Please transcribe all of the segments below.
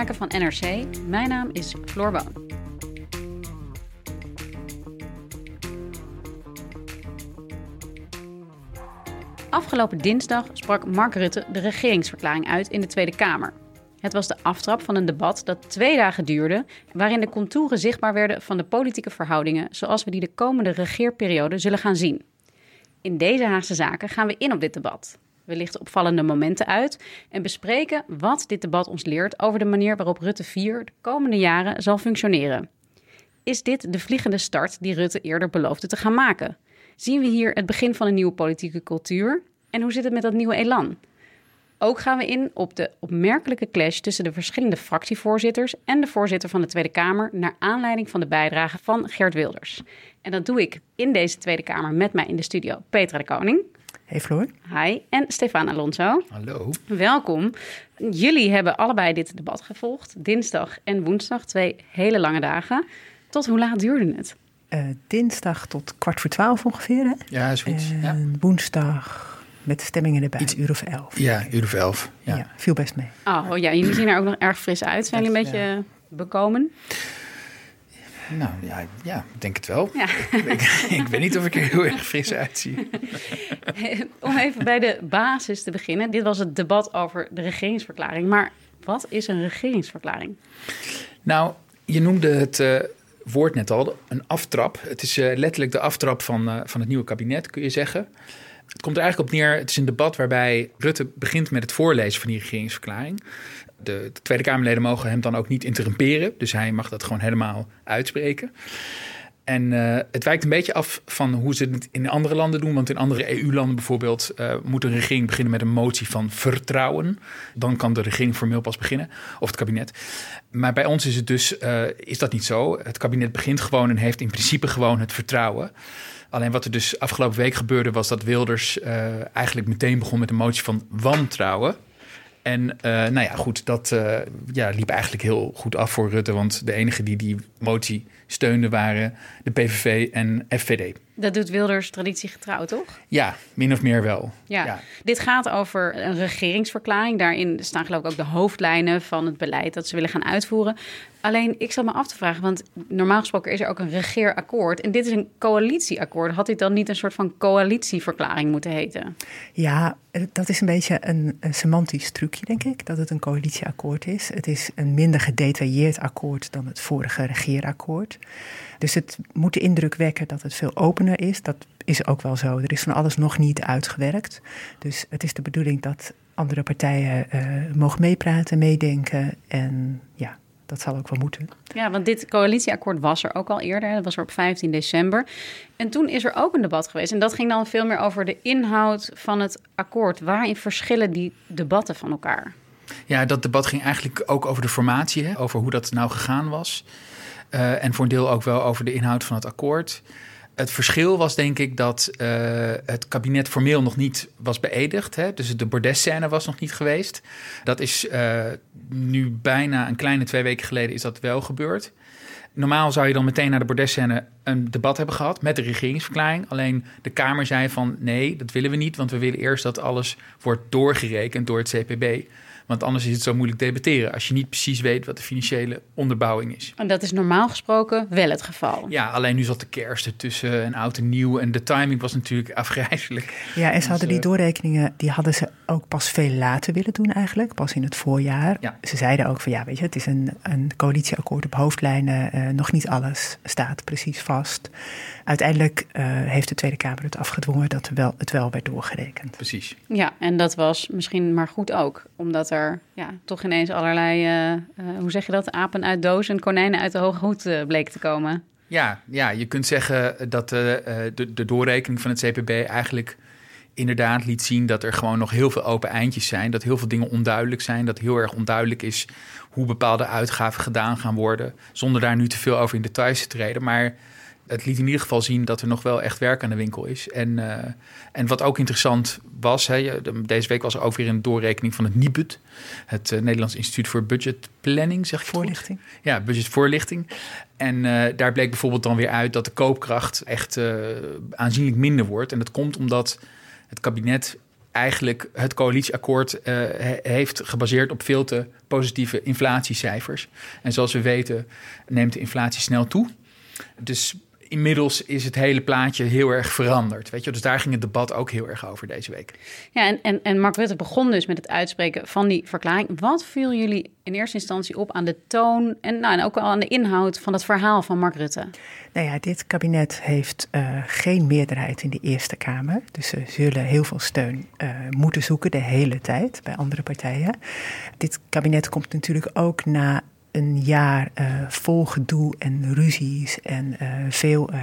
Van NRC. Mijn naam is Floor Boon. Afgelopen dinsdag sprak Mark Rutte de regeringsverklaring uit in de Tweede Kamer. Het was de aftrap van een debat dat twee dagen duurde, waarin de contouren zichtbaar werden van de politieke verhoudingen zoals we die de komende regeerperiode zullen gaan zien. In deze Haagse Zaken gaan we in op dit debat. Lichten opvallende momenten uit en bespreken wat dit debat ons leert over de manier waarop Rutte 4 de komende jaren zal functioneren. Is dit de vliegende start die Rutte eerder beloofde te gaan maken? Zien we hier het begin van een nieuwe politieke cultuur? En hoe zit het met dat nieuwe elan? Ook gaan we in op de opmerkelijke clash tussen de verschillende fractievoorzitters en de voorzitter van de Tweede Kamer naar aanleiding van de bijdrage van Gert Wilders. En dat doe ik in deze Tweede Kamer met mij in de studio Petra de Koning. Hey Floor. Hi. En Stefan Alonso. Hallo. Welkom. Jullie hebben allebei dit debat gevolgd. Dinsdag en woensdag. Twee hele lange dagen. Tot hoe laat duurde het? Uh, dinsdag tot kwart voor twaalf ongeveer. Hè? Ja, zoiets. En Ja. woensdag met stemmingen erbij, Iets- uur of elf. ja, uur of elf. Ja. Ja, viel best mee. Oh ja, jullie zien er ook nog erg fris uit. Zijn jullie een beetje Ja. eh, bekomen? Nou ja, ja, ik denk het wel. Ja. ik, ik weet niet of ik er heel erg fris uitzie. Om even bij de basis te beginnen. Dit was het debat over de regeringsverklaring. Maar wat is een regeringsverklaring? Nou, je noemde het eh, woord net al, een aftrap. Het is eh, letterlijk de aftrap van, eh, van het nieuwe kabinet, kun je zeggen. Het komt er eigenlijk op neer, het is een debat waarbij Rutte begint met het voorlezen van die regeringsverklaring. De, de Tweede Kamerleden mogen hem dan ook niet interrumperen, dus hij mag dat gewoon helemaal uitspreken. En eh, het wijkt een beetje af van hoe ze het in andere landen doen. Want in andere EU-landen bijvoorbeeld eh, moet een regering beginnen met een motie van vertrouwen. Dan kan de regering formeel pas beginnen, of het kabinet. Maar bij ons is het dus eh, is dat niet zo. Het kabinet begint gewoon en heeft in principe gewoon het vertrouwen. Alleen wat er dus afgelopen week gebeurde was dat Wilders eigenlijk meteen begon met een motie van wantrouwen. En eh, nou ja, goed, dat eh, ja, liep eigenlijk heel goed af voor Rutte. Want de enige die die motie steunden waren de PVV en FVD. Dat doet Wilders traditiegetrouw, toch? Ja, min of meer wel. Ja. Ja. Dit gaat over een regeringsverklaring. Daarin staan geloof ik ook de hoofdlijnen van het beleid dat ze willen gaan uitvoeren. Alleen, ik zat me af te vragen, want normaal gesproken is er ook een regeerakkoord. En dit is een coalitieakkoord. Had dit dan niet een soort van coalitieverklaring moeten heten? Ja, dat is een beetje een, een semantisch trucje, denk ik, dat het een coalitieakkoord is. Het is een minder gedetailleerd akkoord dan het vorige regeerakkoord. Dus het moet de indruk wekken dat het veel opener is. Dat is ook wel zo. Er is van alles nog niet uitgewerkt. Dus het is de bedoeling dat andere partijen eh, mogen meepraten, meedenken. En ja, dat zal ook wel moeten. Ja, want dit coalitieakkoord was er ook al eerder. Dat was er op 15 december. En toen is er ook een debat geweest. En dat ging dan veel meer over de inhoud van het akkoord. Waarin verschillen die debatten van elkaar? Ja, dat debat ging eigenlijk ook over de formatie, hè? over hoe dat nou gegaan was. Eh, en voor een deel ook wel over de inhoud van het akkoord. Het verschil was denk ik dat eh, het kabinet formeel nog niet was beëdigd. Hè? Dus de bordesscène was nog niet geweest. Dat is eh, nu bijna een kleine twee weken geleden is dat wel gebeurd. Normaal zou je dan meteen naar de bordesscène een debat hebben gehad met de regeringsverklaring. Alleen de Kamer zei van nee, dat willen we niet. Want we willen eerst dat alles wordt doorgerekend door het CPB. Want anders is het zo moeilijk debatteren als je niet precies weet wat de financiële onderbouwing is. En dat is normaal gesproken wel het geval. Ja, alleen nu zat de kerst ertussen en oud en nieuw. En de timing was natuurlijk afgrijzelijk. Ja, en ze Dus, hadden die eh, doorrekeningen, die hadden ze ook pas veel later willen doen eigenlijk, pas in het voorjaar. Ja. Ze zeiden ook van ja, weet je, het is een, een coalitieakkoord op hoofdlijnen, uh, nog niet alles staat precies vast. Uiteindelijk uh, heeft de Tweede Kamer het afgedwongen dat er wel, het wel werd doorgerekend. Precies. Ja, en dat was misschien maar goed ook, omdat er ja, toch ineens allerlei, uh, hoe zeg je dat, apen uit doos en konijnen uit de hoge hoed bleek te komen. Ja, ja, je kunt zeggen dat de, de, de doorrekening van het CPB eigenlijk inderdaad liet zien dat er gewoon nog heel veel open eindjes zijn. Dat heel veel dingen onduidelijk zijn. Dat heel erg onduidelijk is hoe bepaalde uitgaven gedaan gaan worden. Zonder daar nu te veel over in details te treden. Maar het liet in ieder geval zien dat er nog wel echt werk aan de winkel is. En, uh, en wat ook interessant was, hè, deze week was er ook weer een doorrekening van het NIBUD. Het uh, Nederlands Instituut voor Budgetplanning, zeg ik Voorlichting. Goed? Ja, budgetvoorlichting. En uh, daar bleek bijvoorbeeld dan weer uit dat de koopkracht echt aanzienlijk minder wordt. En dat komt omdat het kabinet eigenlijk het coalitieakkoord uh, heeft gebaseerd op veel te positieve inflatiecijfers. En zoals we weten neemt de inflatie snel toe. Dus inmiddels is het hele plaatje heel erg veranderd. Weet je? Dus daar ging het debat ook heel erg over deze week. Ja, en, en, en Mark Rutte begon dus met het uitspreken van die verklaring. Wat viel jullie in eerste instantie op aan de toon en, nou, en ook al aan de inhoud van het verhaal van Mark Rutte? Nou ja, dit kabinet heeft uh, geen meerderheid in de Eerste Kamer. Dus ze zullen heel veel steun uh, moeten zoeken de hele tijd bij andere partijen. Dit kabinet komt natuurlijk ook na een jaar uh, vol gedoe en ruzies en uh, veel uh,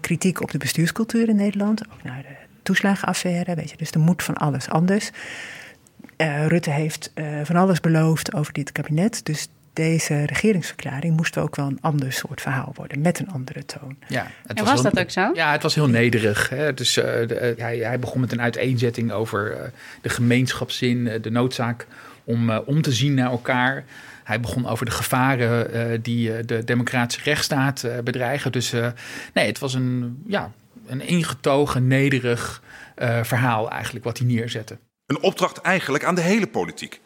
kritiek op de bestuurscultuur in Nederland. Ook naar de toeslagenaffaire, weet je. Dus er moet van alles anders. Rutte heeft van alles beloofd over dit kabinet. Dus deze regeringsverklaring moest ook wel een ander soort verhaal worden, met een andere toon. Ja, het en was, was heel, dat ook zo? Ja, het was heel nederig. Hè. Dus, de, hij, hij, begon met een uiteenzetting over de gemeenschapszin, de noodzaak om om te zien naar elkaar. Hij begon over de gevaren uh, die uh, de democratische rechtsstaat bedreigen. Dus nee, het was een, ja, een ingetogen, nederig verhaal eigenlijk wat hij neerzette. Een opdracht eigenlijk aan de hele politiek.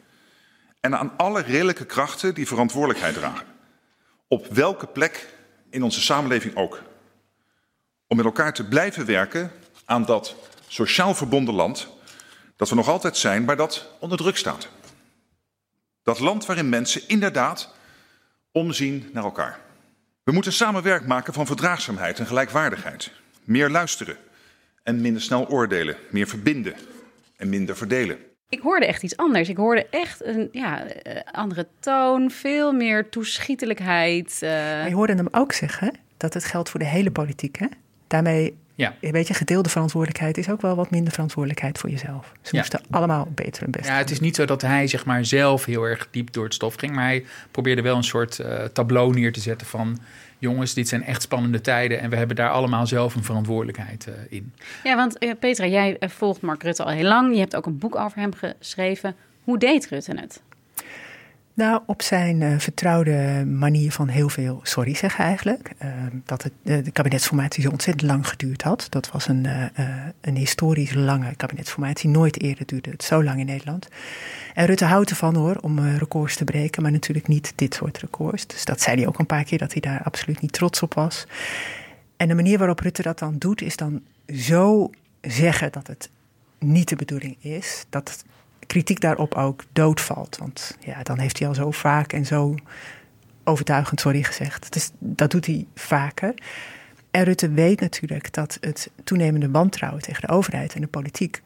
En aan alle redelijke krachten die verantwoordelijkheid dragen. Op welke plek in onze samenleving ook. Om met elkaar te blijven werken aan dat sociaal verbonden land dat we nog altijd zijn, maar dat onder druk staat. Dat land waarin mensen inderdaad omzien naar elkaar. We moeten samen werk maken van verdraagzaamheid en gelijkwaardigheid. Meer luisteren en minder snel oordelen. Meer verbinden en minder verdelen. Ik hoorde echt iets anders. Ik hoorde echt een ja, andere toon, veel meer toeschietelijkheid. Uh... Maar je hoorde hem ook zeggen dat het geldt voor de hele politiek. Hè? Daarmee ja. Weet je, gedeelde verantwoordelijkheid is ook wel wat minder verantwoordelijkheid voor jezelf. Ze ja. moesten allemaal beter en best. Ja, het is niet zo dat hij zeg maar zelf heel erg diep door het stof ging, maar hij probeerde wel een soort uh, tableau neer te zetten van jongens, dit zijn echt spannende tijden en we hebben daar allemaal zelf een verantwoordelijkheid uh, in. Ja, want uh, Petra, jij volgt Mark Rutte al heel lang. Je hebt ook een boek over hem geschreven. Hoe deed Rutte het? Nou, op zijn uh, vertrouwde manier van heel veel sorry zeggen eigenlijk. Uh, dat het, uh, de kabinetsformatie zo ontzettend lang geduurd had. Dat was een, een historisch lange kabinetsformatie. Nooit eerder duurde het zo lang in Nederland. En Rutte houdt ervan hoor, om records te breken, maar natuurlijk niet dit soort records. Dus dat zei hij ook een paar keer, dat hij daar absoluut niet trots op was. En de manier waarop Rutte dat dan doet, is dan zo zeggen dat het niet de bedoeling is. Dat kritiek daarop ook doodvalt. Want ja, dan heeft hij al zo vaak en zo overtuigend sorry gezegd. Dus dat doet hij vaker. En Rutte weet natuurlijk dat het toenemende wantrouwen tegen de overheid en de politiek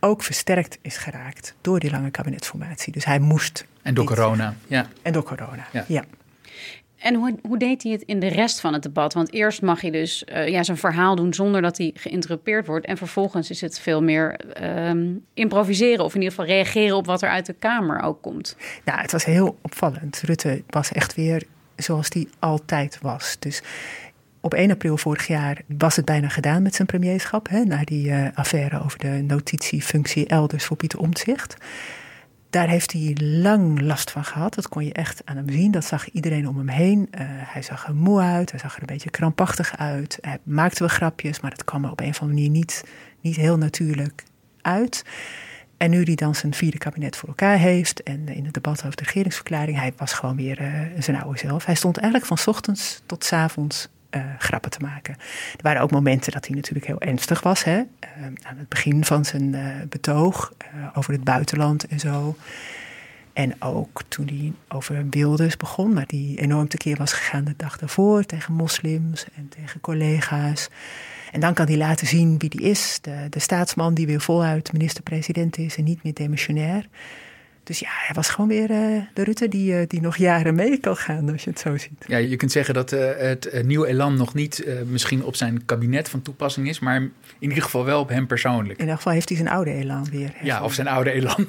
ook versterkt is geraakt door die lange kabinetsformatie. Dus hij moest. En door corona, ja. En door corona, ja. ja. En hoe, hoe, deed hij het in de rest van het debat? Want eerst mag hij dus uh, ja, zijn verhaal doen zonder dat hij geïnterrupeerd wordt. En vervolgens is het veel meer um, improviseren of in ieder geval reageren op wat er uit de Kamer ook komt. Nou, het was heel opvallend. Rutte was echt weer zoals hij altijd was. Dus op 1 april vorig jaar was het bijna gedaan met zijn premierschap. Hè, na die uh, affaire over de notitiefunctie elders voor Pieter Omtzigt. Daar heeft hij lang last van gehad. Dat kon je echt aan hem zien. Dat zag iedereen om hem heen. Uh, hij zag er moe uit. Hij zag er een beetje krampachtig uit. Hij maakte wel grapjes, maar dat kwam er op een of andere manier niet, niet heel natuurlijk uit. En nu hij dan zijn vierde kabinet voor elkaar heeft en in het debat over de regeringsverklaring, hij was gewoon weer uh, zijn oude zelf. Hij stond eigenlijk van ochtends tot s avonds grappen te maken. Er waren ook momenten dat hij natuurlijk heel ernstig was. Hè? aan het begin van zijn betoog over het buitenland en zo. En ook toen hij over Wilders begon, maar die enorm tekeer was gegaan de dag daarvoor tegen moslims en tegen collega's. En dan kan hij laten zien wie die is. De, de staatsman die weer voluit minister-president is en niet meer demissionair. Dus ja, hij was gewoon weer uh, de Rutte die, uh, die nog jaren mee kan gaan, als je het zo ziet. Ja, je kunt zeggen dat uh, het nieuwe elan nog niet misschien op zijn kabinet van toepassing is, maar in ieder geval wel op hem persoonlijk. In ieder geval heeft hij zijn oude elan weer. Ja, of zijn oude elan.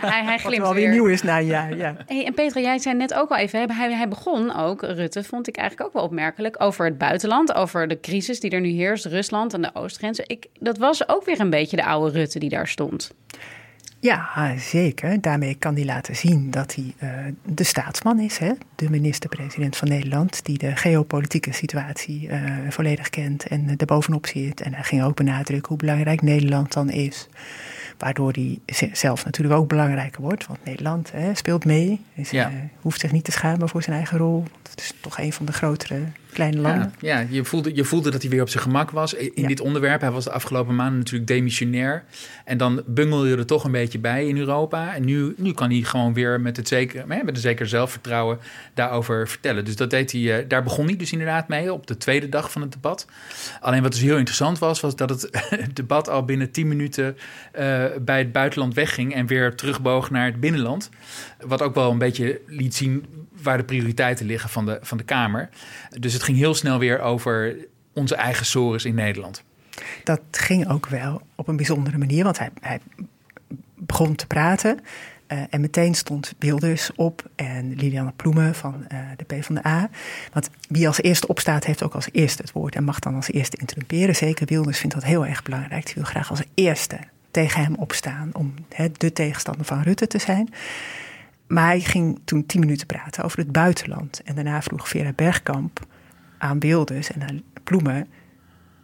hij, hij glimt wel weer nieuw is na een jaar, ja. Hey, en Petra, jij zei net ook al even, hij, hij begon ook, Rutte, vond ik eigenlijk ook wel opmerkelijk, over het buitenland, over de crisis die er nu heerst, Rusland en de oostgrenzen. Ik, dat was ook weer een beetje de oude Rutte die daar stond. Ja, zeker. Daarmee kan hij laten zien dat hij uh, de staatsman is, hè? de minister-president van Nederland, die de geopolitieke situatie uh, volledig kent en er bovenop zit. En hij ging ook benadrukken hoe belangrijk Nederland dan is. Waardoor hij zelf natuurlijk ook belangrijker wordt, want Nederland hè, speelt mee. Dus, ja. uh, hoeft zich niet te schamen voor zijn eigen rol. Het is toch een van de grotere kleine landen. Ja, ja, je, voelde, je voelde dat hij weer op zijn gemak was in dit onderwerp. Hij was de afgelopen maanden natuurlijk demissionair. En dan bungel je er toch een beetje bij in Europa. En nu, nu kan hij gewoon weer met, het zeker, met een zeker zelfvertrouwen daarover vertellen. Dus dat deed hij, eh, daar begon hij dus inderdaad mee op de tweede dag van het debat. Alleen wat dus heel interessant was, was dat het, debat al binnen tien minuten uh, bij het buitenland wegging en weer terugboog naar het binnenland. Wat ook wel een beetje liet zien waar de prioriteiten liggen van de, van de Kamer. Dus het ging heel snel weer over onze eigen sores in Nederland. Dat ging ook wel op een bijzondere manier, want hij, begon te praten. Uh, en meteen stond Wilders op en Liliane Ploemen van uh, de PvdA. Want wie als eerste opstaat, heeft ook als eerste het woord en mag dan als eerste interrumperen. Zeker Wilders vindt dat heel erg belangrijk. Hij wil graag als eerste tegen hem opstaan om de tegenstander van Rutte te zijn. Maar hij ging toen tien minuten praten over het buitenland. En daarna vroeg Vera Bergkamp aan Wilders en aan Ploemen...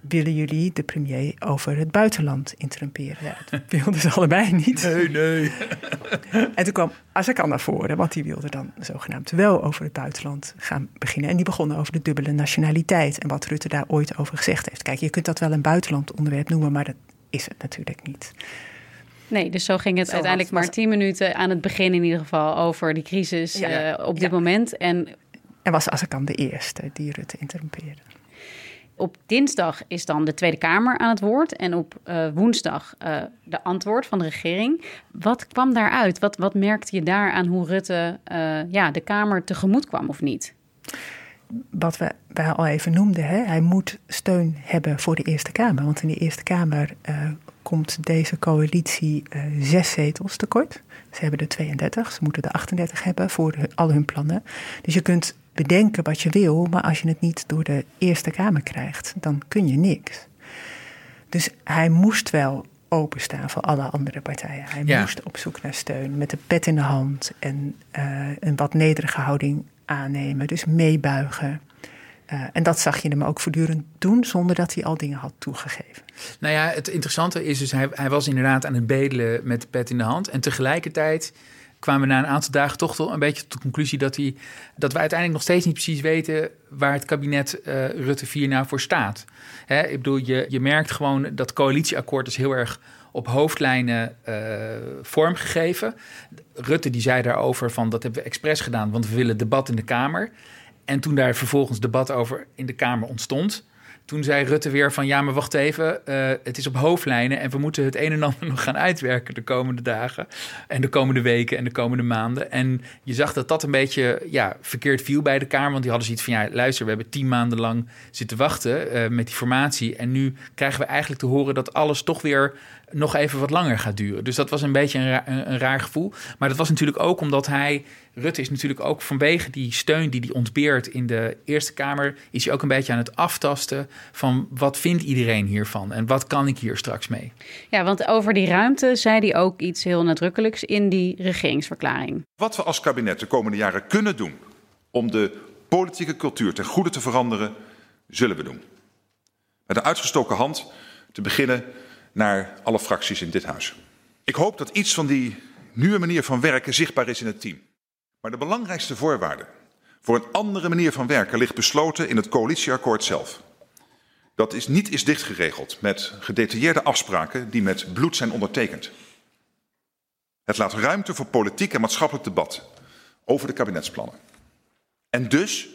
willen jullie de premier over het buitenland interrumperen? Ja, dat wilden ze allebei niet. Nee, nee. en toen kwam Azarkan naar voren, want die wilde dan zogenaamd wel over het buitenland gaan beginnen. En die begonnen over de dubbele nationaliteit en wat Rutte daar ooit over gezegd heeft. Kijk, je kunt dat wel een buitenland onderwerp noemen, maar dat is het natuurlijk niet. Nee, dus zo ging het uiteindelijk maar tien minuten aan het begin in ieder geval over die crisis ja, uh, op dit ja. moment. En, en was Azarkan de eerste die Rutte interrumpeerde. Op dinsdag is dan de Tweede Kamer aan het woord en op uh, woensdag uh, de antwoord van de regering. Wat kwam daaruit? Wat, wat merkte je daar aan hoe Rutte ja, de Kamer tegemoet kwam of niet? wat we, we al even noemden, hè? hij moet steun hebben voor de Eerste Kamer. Want in de Eerste Kamer uh, komt deze coalitie uh, zes zetels tekort. Ze hebben er 32, ze moeten er 38 hebben voor de, al hun plannen. Dus je kunt bedenken wat je wil, maar als je het niet door de Eerste Kamer krijgt, dan kun je niks. Dus hij moest wel openstaan voor alle andere partijen. Hij ja. moest op zoek naar steun met de pet in de hand en uh, een wat nederige houding aannemen, dus meebuigen. Uh, en dat zag je hem ook voortdurend doen, zonder dat hij al dingen had toegegeven. Nou ja, het interessante is dus, hij, hij was inderdaad aan het bedelen met de pet in de hand. En tegelijkertijd kwamen we na een aantal dagen toch wel een beetje tot de conclusie dat, hij, dat we uiteindelijk nog steeds niet precies weten waar het kabinet uh, Rutte 4 nou voor staat. Hè, ik bedoel, je, je merkt gewoon dat coalitieakkoord is heel erg op hoofdlijnen uh, vormgegeven. Rutte die zei daarover van dat hebben we expres gedaan, want we willen debat in de Kamer. En toen daar vervolgens debat over in de Kamer ontstond, toen zei Rutte weer van ja, maar wacht even, uh, het is op hoofdlijnen en we moeten het een en ander nog gaan uitwerken de komende dagen en de komende weken en de komende maanden. En je zag dat dat een beetje ja, verkeerd viel bij de Kamer, want die hadden zoiets van ja, luister, we hebben tien maanden lang zitten wachten uh, met die formatie en nu krijgen we eigenlijk te horen dat alles toch weer nog even wat langer gaat duren. Dus dat was een beetje een, ra een, een raar gevoel. Maar dat was natuurlijk ook omdat hij Rutte is natuurlijk ook vanwege die steun die hij ontbeert in de Eerste Kamer, is hij ook een beetje aan het aftasten van wat vindt iedereen hiervan en wat kan ik hier straks mee. Ja, want over die ruimte zei hij ook iets heel nadrukkelijks in die regeringsverklaring. Wat we als kabinet de komende jaren kunnen doen om de politieke cultuur ten goede te veranderen, zullen we doen. Met een uitgestoken hand te beginnen naar alle fracties in dit huis. Ik hoop dat iets van die nieuwe manier van werken zichtbaar is in het team. Maar de belangrijkste voorwaarde voor een andere manier van werken ligt besloten in het coalitieakkoord zelf. Dat is niet is dichtgeregeld met gedetailleerde afspraken die met bloed zijn ondertekend. Het laat ruimte voor politiek en maatschappelijk debat over de kabinetsplannen. En dus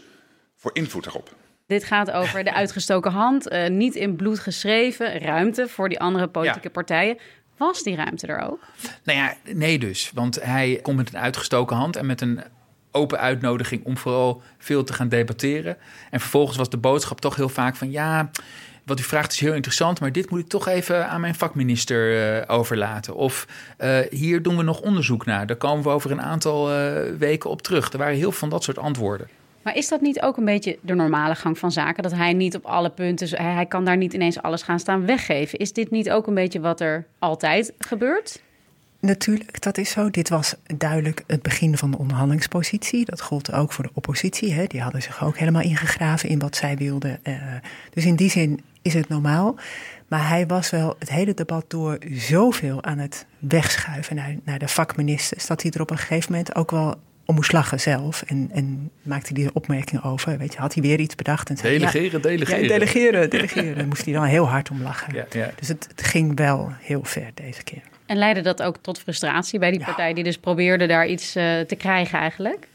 voor invloed erop. Dit gaat over de uitgestoken hand, uh, niet in bloed geschreven, ruimte voor die andere politieke partijen. Was die ruimte er ook? Nou ja, nee dus. Want hij komt met een uitgestoken hand en met een open uitnodiging om vooral veel te gaan debatteren. En vervolgens was de boodschap toch heel vaak van ja, wat u vraagt is heel interessant, maar dit moet ik toch even aan mijn vakminister uh, overlaten. Of uh, hier doen we nog onderzoek naar. Daar komen we over een aantal uh, weken op terug. Er waren heel veel van dat soort antwoorden. Maar is dat niet ook een beetje de normale gang van zaken? Dat hij niet op alle punten, hij, kan daar niet ineens alles gaan staan weggeven. Is dit niet ook een beetje wat er altijd gebeurt? Natuurlijk, dat is zo. Dit was duidelijk het begin van de onderhandelingspositie. Dat gold ook voor de oppositie. Hè. Die hadden zich ook helemaal ingegraven in wat zij wilden. Uh, dus in die zin is het normaal. Maar hij was wel het hele debat door zoveel aan het wegschuiven naar, naar de vakministers. dat hij er op een gegeven moment ook wel om moest lachen zelf. En, en maakte hij er opmerkingen over. Weet je, had hij weer iets bedacht. En zei, delegeren, ja, delegeren. Ja, delegeren, delegeren. Daar moest hij dan heel hard om lachen. Ja, ja. Dus het, het, ging wel heel ver deze keer. En leidde dat ook tot frustratie bij die partij... die dus probeerde daar iets uh, te krijgen eigenlijk?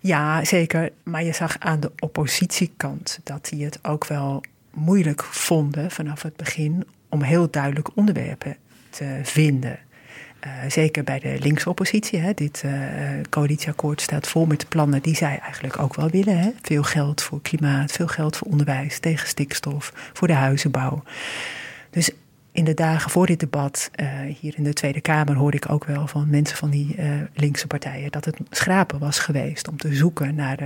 Ja, zeker. Maar je zag aan de oppositiekant dat die het ook wel moeilijk vonden vanaf het begin om heel duidelijk onderwerpen te vinden. Uh, zeker bij de linkse oppositie. Hè. Dit uh, coalitieakkoord staat vol met plannen die zij eigenlijk ook wel willen. Hè. Veel geld voor klimaat, veel geld voor onderwijs, tegen stikstof, voor de huizenbouw. Dus in de dagen voor dit debat, uh, hier in de Tweede Kamer, hoorde ik ook wel van mensen van die linkse partijen dat het schrapen was geweest om te zoeken naar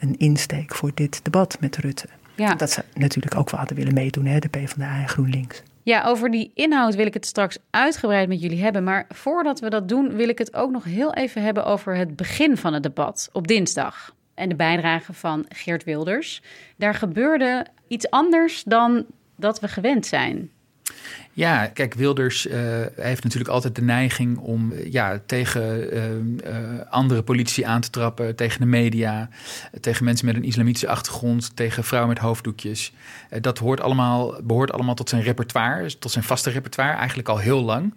een insteek voor dit debat met Rutte. Ja. Dat ze natuurlijk ook wel hadden willen meedoen, hè, de PvdA en GroenLinks. Ja, over die inhoud wil ik het straks uitgebreid met jullie hebben. Maar voordat we dat doen, wil ik het ook nog heel even hebben over het begin van het debat op dinsdag. En de bijdrage van Geert Wilders. Daar gebeurde iets anders dan dat we gewend zijn. Ja, kijk, Wilders uh, heeft natuurlijk altijd de neiging om uh, ja, tegen uh, andere politici aan te trappen, tegen de media, tegen mensen met een islamitische achtergrond, tegen vrouwen met hoofddoekjes. dat hoort allemaal, behoort allemaal tot zijn repertoire, tot zijn vaste repertoire, eigenlijk al heel lang.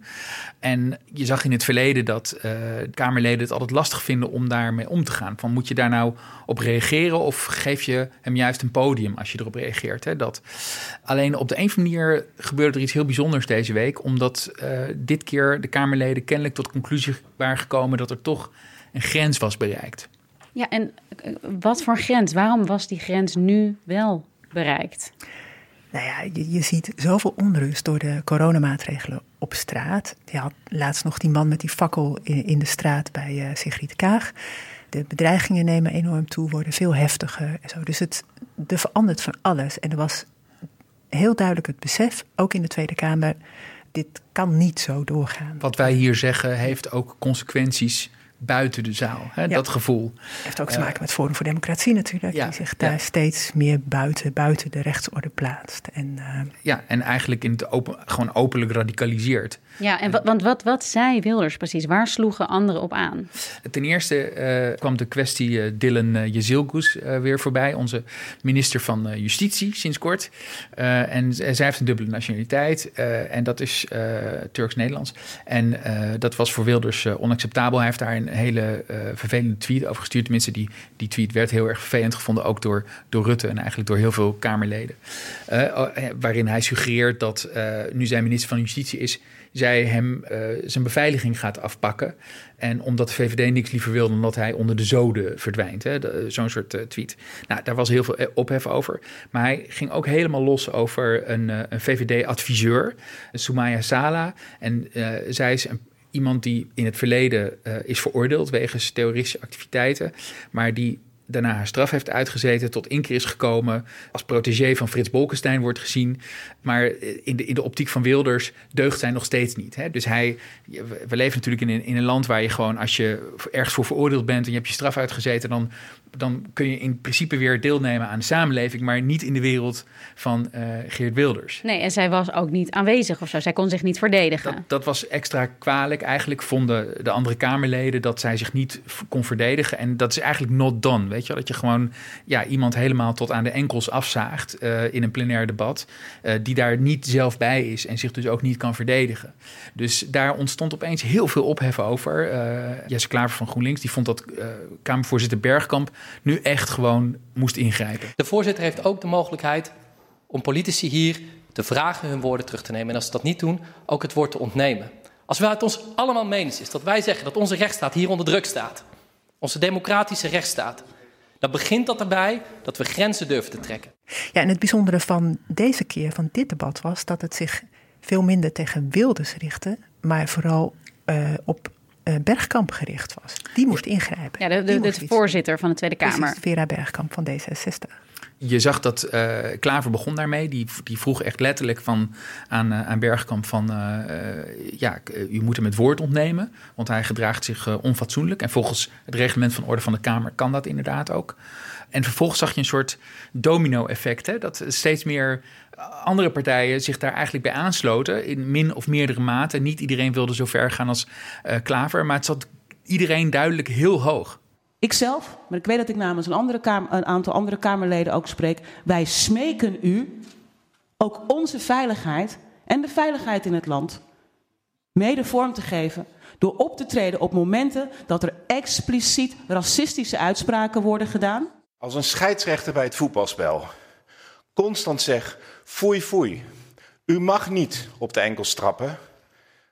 En je zag in het verleden dat Kamerleden het altijd lastig vinden om daarmee om te gaan. Van moet je daar nou op reageren of geef je hem juist een podium als je erop reageert? Hè? Dat. Alleen op de een of andere manier gebeurde er iets heel bijzonders deze week, omdat uh, dit keer de Kamerleden kennelijk tot conclusie waren gekomen dat er toch een grens was bereikt. Ja, en wat voor grens? Waarom was die grens nu wel bereikt? Nou ja, je, je ziet zoveel onrust door de coronamaatregelen op straat. Je had laatst nog die man met die fakkel in, in de straat bij uh, Sigrid Kaag. De bedreigingen nemen enorm toe, worden veel heftiger en zo. Dus het, er verandert van alles. En er was heel duidelijk het besef, ook in de Tweede Kamer, dit kan niet zo doorgaan. Wat wij hier zeggen heeft ook consequenties buiten de zaal. Hè, Dat gevoel. Heeft ook te maken uh, met Forum voor Democratie natuurlijk. Ja, die zich daar ja. steeds meer buiten, buiten de rechtsorde plaatst. En, uh, ja, en eigenlijk in het open, gewoon openlijk radicaliseert. Ja, en want wat, wat zei Wilders precies? Waar sloegen anderen op aan? Ten eerste uh, kwam de kwestie uh, Dylan uh, Jezilgus weer voorbij. Onze minister van Justitie sinds kort. en zij heeft een dubbele nationaliteit. en dat is Turks-Nederlands. En dat was voor Wilders onacceptabel. Hij heeft daar een hele vervelende tweet over gestuurd. Tenminste, die, die tweet werd heel erg vervelend gevonden. Ook door, door Rutte en eigenlijk door heel veel Kamerleden. waarin hij suggereert dat nu zijn minister van Justitie is zij hem zijn beveiliging gaat afpakken. En omdat de VVD niks liever wil dan dat hij onder de zoden verdwijnt. Zo'n soort tweet. Nou, daar was heel veel eh, ophef over. Maar hij ging ook helemaal los over een, een VVD-adviseur, Soumaya Sala. En zij is een, iemand die in het verleden is veroordeeld wegens terroristische activiteiten. Maar die daarna haar straf heeft uitgezeten, tot inkeer is gekomen, als protégé van Frits Bolkestein wordt gezien. Maar in de, in de optiek van Wilders deugt zij nog steeds niet. Hè? Dus hij, we leven natuurlijk in een, in een land waar je gewoon, als je ergens voor veroordeeld bent en je hebt je straf uitgezeten, dan, dan kun je in principe weer deelnemen aan de samenleving, maar niet in de wereld van uh, Geert Wilders. Nee, en zij was ook niet aanwezig of zo. Zij kon zich niet verdedigen. Dat, dat was extra kwalijk. Eigenlijk vonden de andere Kamerleden dat zij zich niet kon verdedigen. En dat is eigenlijk not done Weet je, dat je gewoon ja, iemand helemaal tot aan de enkels afzaagt uh, in een plenair debat, uh, die daar niet zelf bij is en zich dus ook niet kan verdedigen. Dus daar ontstond opeens heel veel ophef over. Uh, Jesse Klaver van GroenLinks die vond dat Kamervoorzitter Bergkamp nu echt gewoon moest ingrijpen. De voorzitter heeft ook de mogelijkheid om politici hier te vragen hun woorden terug te nemen. En als ze dat niet doen, ook het woord te ontnemen. Als we het ons allemaal menens is dat wij zeggen dat onze rechtsstaat hier onder druk staat, onze democratische rechtsstaat, dan begint dat erbij dat we grenzen durven te trekken. Ja, en het bijzondere van deze keer, van dit debat, was dat het zich veel minder tegen Wilders richtte, maar vooral uh, op uh, Bergkamp gericht was. Die moest ingrijpen. Ja, de, de, de voorzitter van de Tweede Kamer. Precies, Vera Bergkamp van D66 je zag dat uh, Klaver begon daarmee. Die, die vroeg echt letterlijk van, aan, uh, aan Bergkamp van... Uh, ja, u moet hem het woord ontnemen, want hij gedraagt zich onfatsoenlijk. En volgens het reglement van orde van de Kamer kan dat inderdaad ook. En vervolgens zag je een soort domino-effect. Dat steeds meer andere partijen zich daar eigenlijk bij aansloten... in min of meerdere mate. Niet iedereen wilde zo ver gaan als Klaver, maar het zat iedereen duidelijk heel hoog. Ikzelf, maar ik weet dat ik namens een, andere kamer, een aantal andere Kamerleden ook spreek. Wij smeken u ook onze veiligheid en de veiligheid in het land mede vorm te geven. Door op te treden op momenten dat er expliciet racistische uitspraken worden gedaan. Als een scheidsrechter bij het voetbalspel constant zegt: foei, foei. U mag niet op de enkels trappen,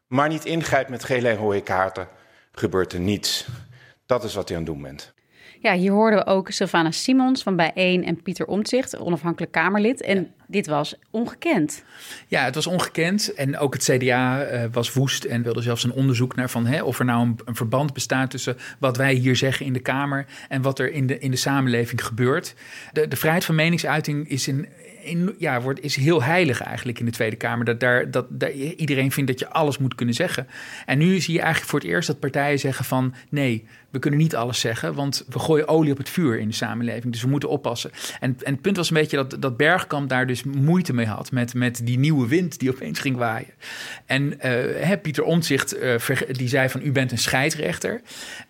maar niet ingrijpt met gele en rode kaarten, gebeurt er niets. Dat is wat u aan het doen bent. Ja, hier hoorden we ook Sylvana Simons van Bijeen en Pieter Omtzigt, onafhankelijk Kamerlid. En dit was ongekend. Ja, het was ongekend. En ook het CDA uh, eh, was woest en wilde zelfs een onderzoek naar van hè, of er nou een, een, verband bestaat tussen wat wij hier zeggen in de Kamer en wat er in de, in de samenleving gebeurt. De, de vrijheid van meningsuiting is in, in, ja, wordt, is heel heilig eigenlijk in de Tweede Kamer. Dat, daar, dat daar, iedereen vindt dat je alles moet kunnen zeggen. En nu zie je eigenlijk voor het eerst dat partijen zeggen van nee, we kunnen niet alles zeggen, want we gooien olie op het vuur in de samenleving. Dus we moeten oppassen. En, en het punt was een beetje dat, dat Bergkamp daar dus moeite mee had met, met die nieuwe wind die opeens ging waaien. En uh, Pieter Omtzigt, uh, die zei van u bent een scheidsrechter.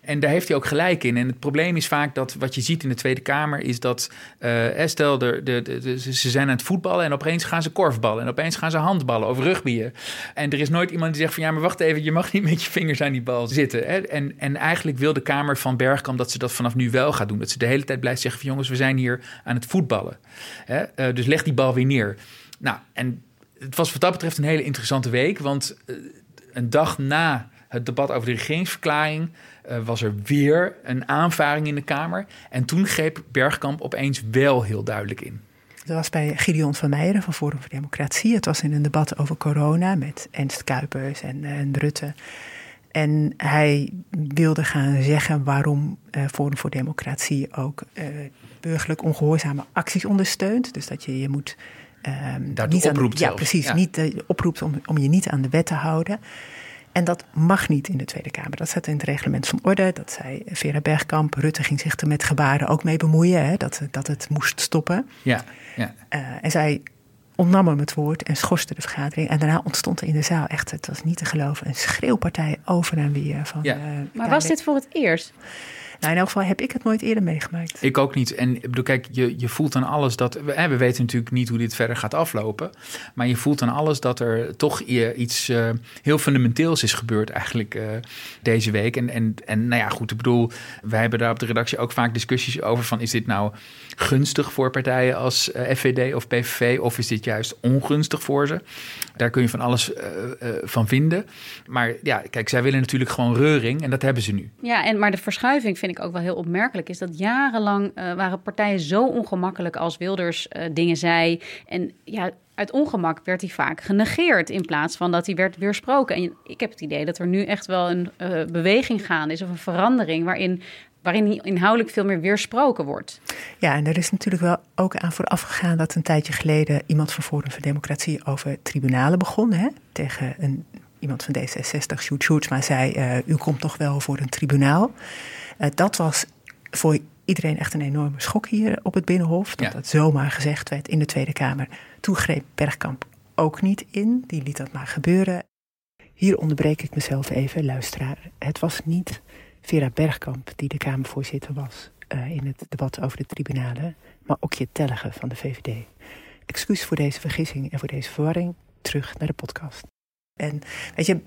En daar heeft hij ook gelijk in. En het probleem is vaak dat wat je ziet in de Tweede Kamer is dat, uh, stel, de, de, de, ze zijn aan het voetballen en opeens gaan ze korfballen en opeens gaan ze handballen of rugbyen. En er is nooit iemand die zegt van ja, maar wacht even, je mag niet met je vingers aan die bal zitten. Hè? En, en eigenlijk wil de Kamer van Bergkamp dat ze dat vanaf nu wel gaat doen. Dat ze de hele tijd blijft zeggen van jongens, we zijn hier aan het voetballen. Hè? Uh, dus leg die bal weer neer. Nou, en het was wat dat betreft een hele interessante week, want uh, een dag na het debat over de regeringsverklaring uh, was er weer een aanvaring in de Kamer. En toen greep Bergkamp opeens wel heel duidelijk in. Dat was bij Gideon van Meijeren van Forum voor Democratie. Het was in een debat over corona met Ernst Kuipers en, en Rutte. En hij wilde gaan zeggen waarom uh, Forum voor Democratie ook uh, burgerlijk ongehoorzame acties ondersteunt. Dus dat je je moet. Um, niet oproept aan, Ja, precies. Ja. Niet, uh, oproept om, om je niet aan de wet te houden. En dat mag niet in de Tweede Kamer. Dat staat in het reglement van orde. Dat zei Vera Bergkamp. Rutte ging zich er met gebaren ook mee bemoeien. Hè, dat, dat het moest stoppen. Ja, ja. Uh, en zij ontnam hem het woord en schorste de vergadering. En daarna ontstond er in de zaal echt, het was niet te geloven, een schreeuwpartij over en weer. Van, ja. Uh, maar was dit voor het eerst? Nou, in elk geval heb ik het nooit eerder meegemaakt. Ik ook niet. En ik bedoel, kijk, je, je voelt aan alles dat. We, we weten natuurlijk niet hoe dit verder gaat aflopen. Maar je voelt aan alles dat er toch iets uh, heel fundamenteels is gebeurd, eigenlijk uh, deze week. En, en, en nou ja, goed, ik bedoel, wij hebben daar op de redactie ook vaak discussies over: van is dit nou gunstig voor partijen als uh, eh, FVD of PVV, of is dit juist ongunstig voor ze? Daar kun je van alles van vinden. Maar ja, kijk, zij willen natuurlijk gewoon reuring en dat hebben ze nu. Ja, en maar de verschuiving vind ik ook wel heel opmerkelijk, is dat jarenlang uh, waren partijen zo ongemakkelijk als Wilders uh, dingen zei. En ja, uit ongemak werd hij vaak genegeerd in plaats van dat hij werd weersproken. En ik heb het idee dat er nu echt wel een uh, beweging gaande is of een verandering waarin waarin inhoudelijk veel meer weersproken wordt. Ja, en er is natuurlijk wel ook aan vooraf gegaan dat een tijdje geleden iemand van Forum voor Democratie over tribunalen begon. Hè, tegen een, iemand van D66, Sjoerd Sjoerdsma, zei: U komt toch wel voor een tribunaal. Uh, dat was voor iedereen echt een enorme schok hier op het Binnenhof. Dat ja. dat zomaar gezegd werd in de Tweede Kamer. Toen greep Bergkamp ook niet in. Die liet dat maar gebeuren. Hier onderbreek ik mezelf even, luisteraar. Het was niet Vera Bergkamp die de Kamervoorzitter was. uh, in het debat over de tribunalen, maar ook je Tellige van de VVD. Excuus voor deze vergissing en voor deze verwarring. Terug naar de podcast. En weet je,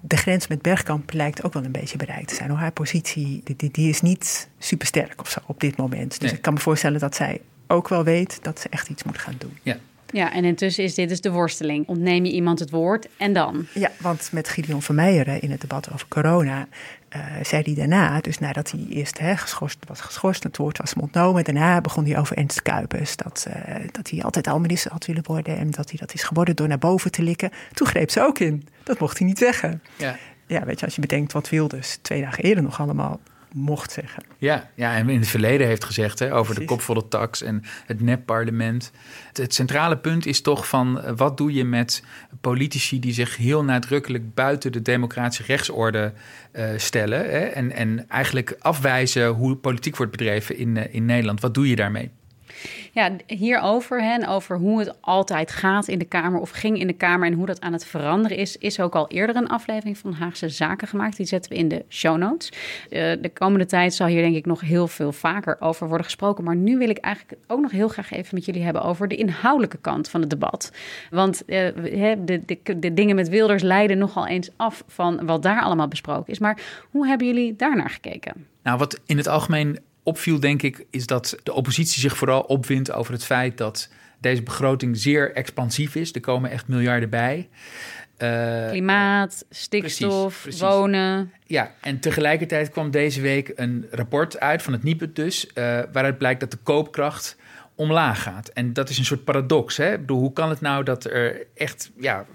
de grens met Bergkamp lijkt ook wel een beetje bereikt te zijn. Haar positie die, die is niet supersterk of zo op dit moment. Dus ik kan me voorstellen dat zij ook wel weet dat ze echt iets moet gaan doen. Ja. Ja, en intussen is dit dus de worsteling. Ontneem je iemand het woord en dan? Ja, want met Gideon Vermeijeren in het debat over corona uh, zei hij daarna, dus nadat hij eerst hè, geschorst, was geschorst, het woord was ontnomen, daarna begon hij over Ernst Kuipers, dat, uh, dat hij altijd al minister had willen worden en dat hij dat is geworden door naar boven te likken. Toen greep ze ook in. Dat mocht hij niet zeggen. Ja. Ja, weet je, als je bedenkt wat Wilders twee dagen eerder nog allemaal mocht zeggen. Ja, ja en in het verleden heeft gezegd hè, over de kopvolle tax en het nep-parlement. Het, centrale punt is toch van eh, wat doe je met politici die zich heel nadrukkelijk buiten de democratische rechtsorde uh, stellen hè, en, en eigenlijk afwijzen hoe politiek wordt bedreven in, uh, in Nederland. Wat doe je daarmee? Ja, hierover en over hoe het altijd gaat in de Kamer of ging in de Kamer en hoe dat aan het veranderen is, is ook al eerder een aflevering van Haagse Zaken gemaakt. Die zetten we in de show notes. Uh, de komende tijd zal hier denk ik nog heel veel vaker over worden gesproken. Maar nu wil ik eigenlijk ook nog heel graag even met jullie hebben over de inhoudelijke kant van het debat. Want uh, de, de, de dingen met Wilders leiden nogal eens af van wat daar allemaal besproken is. Maar hoe hebben jullie daarnaar gekeken? Nou, wat in het algemeen opviel, denk ik, is dat de oppositie zich vooral opwindt over het feit dat deze begroting zeer expansief is. Er komen echt miljarden bij. Uh, Klimaat, stikstof, precies, wonen. Ja, en tegelijkertijd kwam deze week een rapport uit van het NIPUT dus, uh, waaruit blijkt dat de koopkracht omlaag gaat. En dat is een soort paradox. Hè? Ik bedoel, hoe kan het nou dat er echt ja,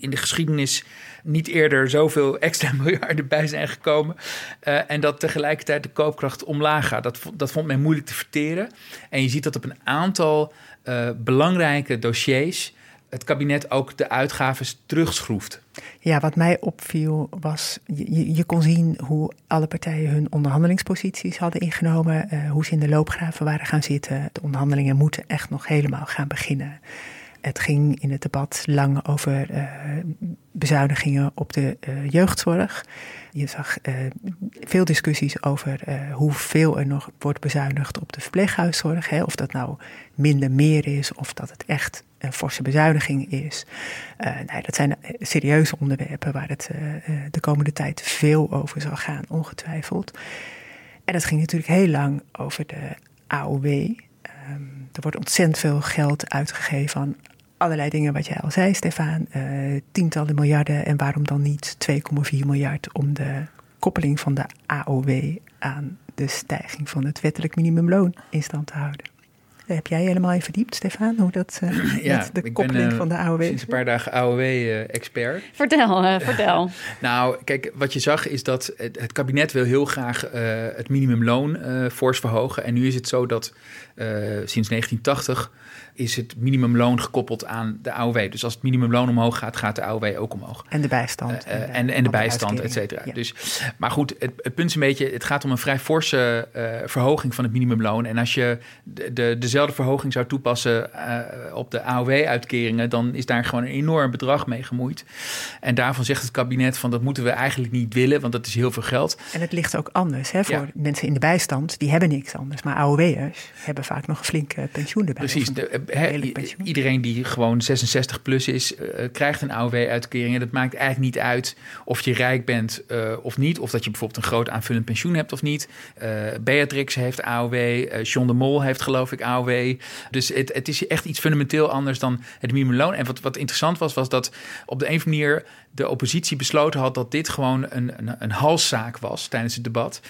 in de geschiedenis niet eerder zoveel extra miljarden bij zijn gekomen. Uh, en dat tegelijkertijd de koopkracht omlaag gaat. Dat, dat vond men moeilijk te verteren. En je ziet dat op een aantal uh, belangrijke dossiers het kabinet ook de uitgaven terugschroeft. Ja, wat mij opviel was, je, je kon zien hoe alle partijen hun onderhandelingsposities hadden ingenomen, uh, hoe ze in de loopgraven waren gaan zitten. De onderhandelingen moeten echt nog helemaal gaan beginnen. Het ging in het debat lang over uh, bezuinigingen op de uh, jeugdzorg. Je zag uh, veel discussies over hoeveel er nog wordt bezuinigd op de verpleeghuiszorg. Hè, of dat nou minder meer is of dat het echt een forse bezuiniging is. nee, dat zijn serieuze onderwerpen waar het de komende tijd veel over zal gaan, ongetwijfeld. En het ging natuurlijk heel lang over de AOW. Um, er wordt ontzettend veel geld uitgegeven aan allerlei dingen wat jij al zei, Stefan. Uh, tientallen miljarden en waarom dan niet 2,4 miljard om de koppeling van de AOW aan de stijging van het wettelijk minimumloon in stand te houden. Heb jij helemaal in verdiept, Stefan, hoe dat uh, ja, de koppeling ben, uh, van de AOW Sinds een paar dagen AOW-expert. vertel, vertel. nou, kijk, wat je zag is dat het, het kabinet wil heel graag het minimumloon fors verhogen. En nu is het zo dat sinds 1980 is het minimumloon gekoppeld aan de AOW. Dus als het minimumloon omhoog gaat, gaat de AOW ook omhoog. En de bijstand. Uh, uh, en, en de bijstand, et cetera. Ja. Dus, maar goed, het, het, punt is een beetje... het gaat om een vrij forse uh, verhoging van het minimumloon. En als je de, de, dezelfde verhoging zou toepassen op de AOW-uitkeringen... dan is daar gewoon een enorm bedrag mee gemoeid. En daarvan zegt het kabinet van... dat moeten we eigenlijk niet willen, want dat is heel veel geld. En het ligt ook anders hè, voor ja. mensen in de bijstand. Die hebben niks anders. Maar AOW'ers hebben vaak nog een flinke pensioen erbij. Precies, de, He, iedereen die gewoon 66 plus is, uh, krijgt een AOW-uitkering. En dat maakt eigenlijk niet uit of je rijk bent uh, of niet. Of dat je bijvoorbeeld een groot aanvullend pensioen hebt of niet. Uh, Beatrix heeft AOW. John de Mol heeft geloof ik AOW. Dus het, het, is echt iets fundamenteel anders dan het minimumloon. En wat, wat interessant was, was dat op de een of andere manier de oppositie besloten had dat dit gewoon een, een, een halszaak was tijdens het debat.